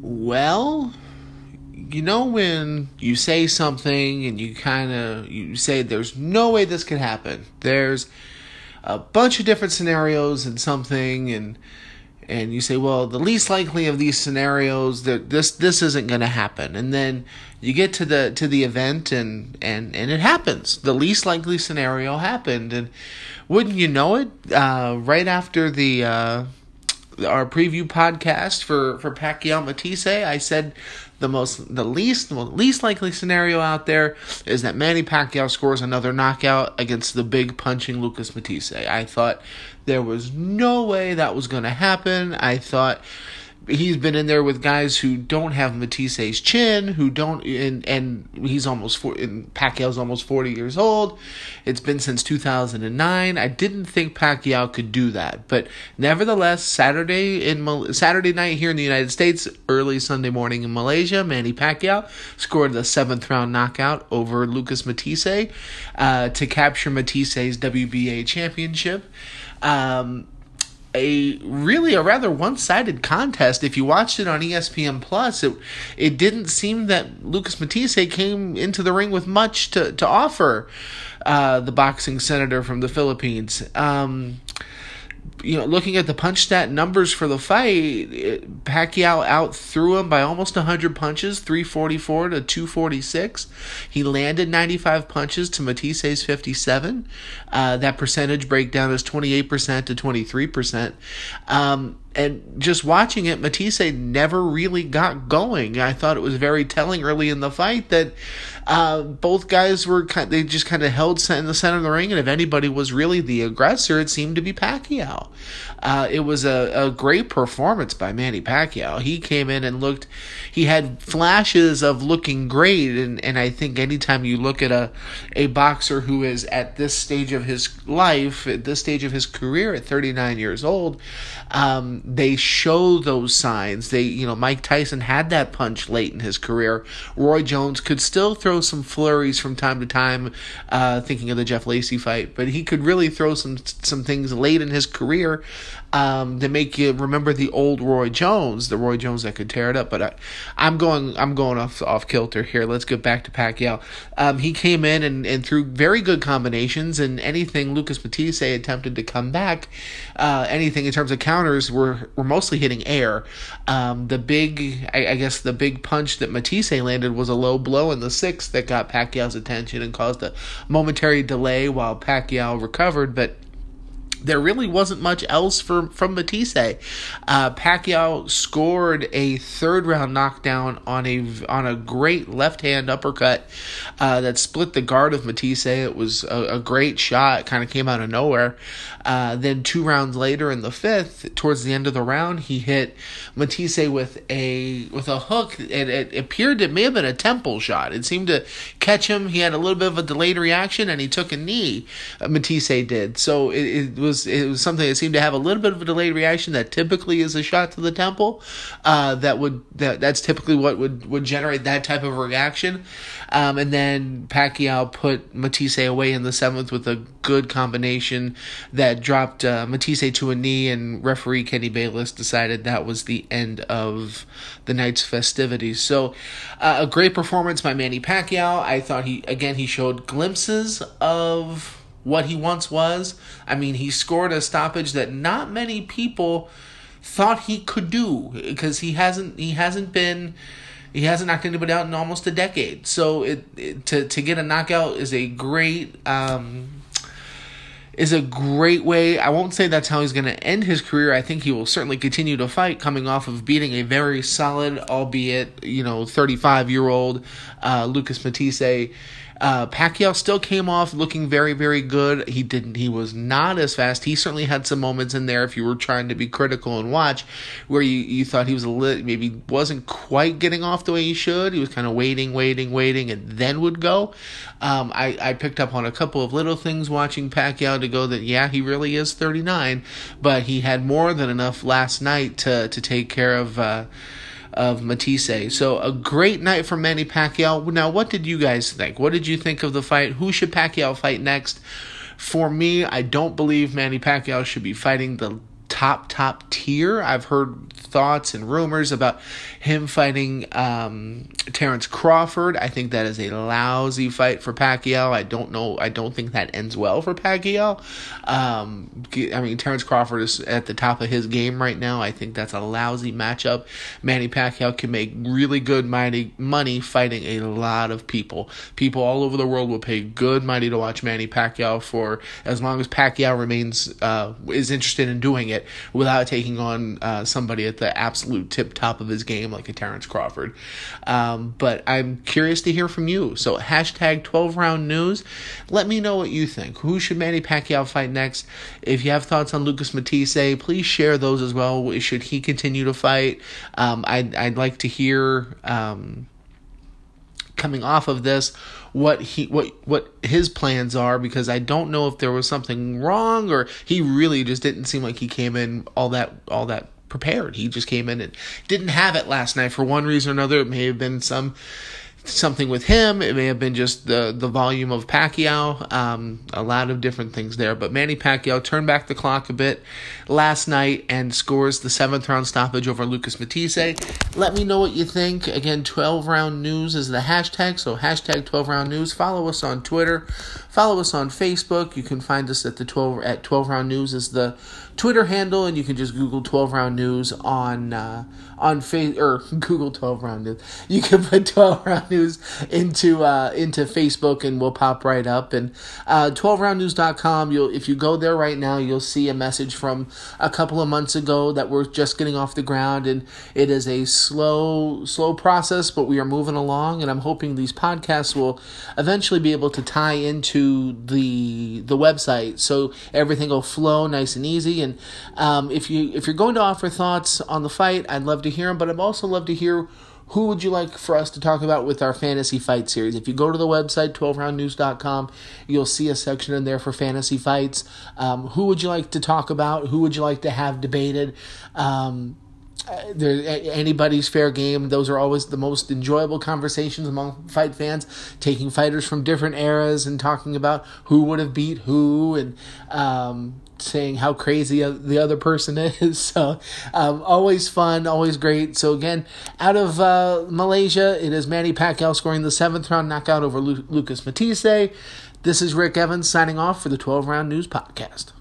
Well, you know when you say something and you kind of you say there's no way this could happen. There's a bunch of different scenarios and something and and you say, well, the least likely of these scenarios that this this isn't going to happen, and then you get to the to the event and and and it happens. The least likely scenario happened, and wouldn't you know it? Uh, right after the uh, our preview podcast for for Pacquiao Matthysse, I said the most the least least likely scenario out there is that Manny Pacquiao scores another knockout against the big punching Lucas Matthysse. I thought there was no way that was going to happen. I thought he's been in there with guys who don't have Matthysse's chin, who don't, and and he's almost four, and Pacquiao's almost forty years old. It's been since two thousand and nine. I didn't think Pacquiao could do that, but nevertheless, Saturday in Saturday night here in the United States, early Sunday morning in Malaysia, Manny Pacquiao scored the seventh round knockout over Lucas Matthysse uh, to capture Matthysse's WBA championship. Um, a really a rather one-sided contest. If you watched it on ESPN Plus, it it didn't seem that Lucas Matthysse came into the ring with much to to offer. Uh, the boxing senator from the Philippines. Um, you know, looking at the punch stat numbers for the fight, Pacquiao out threw him by almost 100 punches, 344 to 246. He landed 95 punches to Matthysse's 57. Uh, that percentage breakdown is 28% to 23%. Um, and just watching it, Matthysse never really got going. I thought it was very telling early in the fight that uh, both guys were kind. They just kind of held in the center of the ring, and if anybody was really the aggressor, it seemed to be Pacquiao. Uh, it was a, a great performance by Manny Pacquiao. He came in and looked. He had flashes of looking great, and, and I think anytime you look at a a boxer who is at this stage of his life, at this stage of his career, at 39 years old, um, they show those signs. They, you know, Mike Tyson had that punch late in his career. Roy Jones could still throw some flurries from time to time, uh, thinking of the Jeff Lacy fight, but he could really throw some some things late in his career um, to make you remember the old Roy Jones, the Roy Jones that could tear it up. But I, I'm going, I'm going off off kilter here. Let's get back to Pacquiao. Um, he came in and, and threw very good combinations, and anything Lucas Matthysse attempted to come back, uh, anything in terms of counters were were mostly hitting air. Um, the big, I, I, guess, the big punch that Matthysse landed was a low blow in the sixth that got Pacquiao's attention and caused a momentary delay while Pacquiao recovered, but there really wasn't much else for, from Matthysse. Uh, Pacquiao scored a third round knockdown on a on a great left hand uppercut uh, that split the guard of Matthysse. It was a, a great shot. Kind of came out of nowhere. Uh, then two rounds later in the fifth, towards the end of the round, he hit Matthysse with a with a hook. It, it appeared it may have been a temple shot. It seemed to catch him. He had a little bit of a delayed reaction, and he took a knee. Matthysse did. So it, it was it was something that seemed to have a little bit of a delayed reaction that typically is a shot to the temple. Uh, that would that that's typically what would would generate that type of reaction. Um, and then Pacquiao put Matthysse away in the seventh with a good combination that dropped uh, Matthysse to a knee, and referee Kenny Bayless decided that was the end of the night's festivities. So, uh, a great performance by Manny Pacquiao. I thought he again he showed glimpses of what he once was. I mean, he scored a stoppage that not many people thought he could do because he hasn't he hasn't been he hasn't knocked anybody out in almost a decade. So it, it to to get a knockout is a great um, is a great way. I won't say that's how he's going to end his career. I think he will certainly continue to fight, coming off of beating a very solid, albeit you know, thirty five year old uh, Lucas Matthysse uh, Pacquiao still came off looking very, very good. He didn't. He was not as fast. He certainly had some moments in there. If you were trying to be critical and watch, where you, you thought he was a little maybe wasn't quite getting off the way he should. He was kind of waiting, waiting, waiting, and then would go. Um, I I picked up on a couple of little things watching Pacquiao to go that yeah he really is 39, but he had more than enough last night to to take care of. Uh, of Matthysse. So a great night for Manny Pacquiao. Now, what did you guys think? What did you think of the fight? Who should Pacquiao fight next? For me, I don't believe Manny Pacquiao should be fighting the top top tier. I've heard thoughts and rumors about him fighting um, Terrence Crawford. I think that is a lousy fight for Pacquiao. I don't know. I don't think that ends well for Pacquiao. Um, I mean, Terrence Crawford is at the top of his game right now. I think that's a lousy matchup. Manny Pacquiao can make really good mighty money fighting a lot of people. People all over the world will pay good money to watch Manny Pacquiao for as long as Pacquiao remains uh, is interested in doing it without taking on uh, somebody at the absolute tip top of his game like a Terrence Crawford. Um, but I'm curious to hear from you. So hashtag 12 round news. Let me know what you think. Who should Manny Pacquiao fight next? If you have thoughts on Lucas Matthysse, please share those as well. Should he continue to fight? Um, I'd, I'd like to hear. Um, coming off of this what he what what his plans are because I don't know if there was something wrong or he really just didn't seem like he came in all that all that prepared. He just came in and didn't have it last night for one reason or another. It may have been some something with him. It may have been just the the volume of Pacquiao. Um, a lot of different things there. But Manny Pacquiao turned back the clock a bit last night and scores the seventh round stoppage over Lucas Matthysse. Let me know what you think. Again, 12 round news is the hashtag. So hashtag 12 round news. Follow us on Twitter. Follow us on Facebook. You can find us at the 12 at 12 round news is the Twitter handle, and you can just Google 12 round news on uh, on face or Google 12 round news. You can put 12 round news into uh, into Facebook, and we'll pop right up. And uh, 12roundnews.com. You'll if you go there right now, you'll see a message from a couple of months ago that we're just getting off the ground, and it is a slow slow process, but we are moving along, and I'm hoping these podcasts will eventually be able to tie into the the website, so everything will flow nice and easy. And um, if you if you're going to offer thoughts on the fight, I'd love to hear them. But I'd also love to hear who would you like for us to talk about with our fantasy fight series? If you go to the website, 12roundnews.com, you'll see a section in there for fantasy fights. Um, who would you like to talk about? Who would you like to have debated? Um, there anybody's fair game. Those are always the most enjoyable conversations among fight fans, taking fighters from different eras and talking about who would have beat who and um, saying how crazy the other person is. So um, always fun, always great. So again, out of uh, Malaysia, it is Manny Pacquiao scoring the seventh round knockout over Lu- Lucas Matthysse. This is Rick Evans signing off for the 12 Round News Podcast.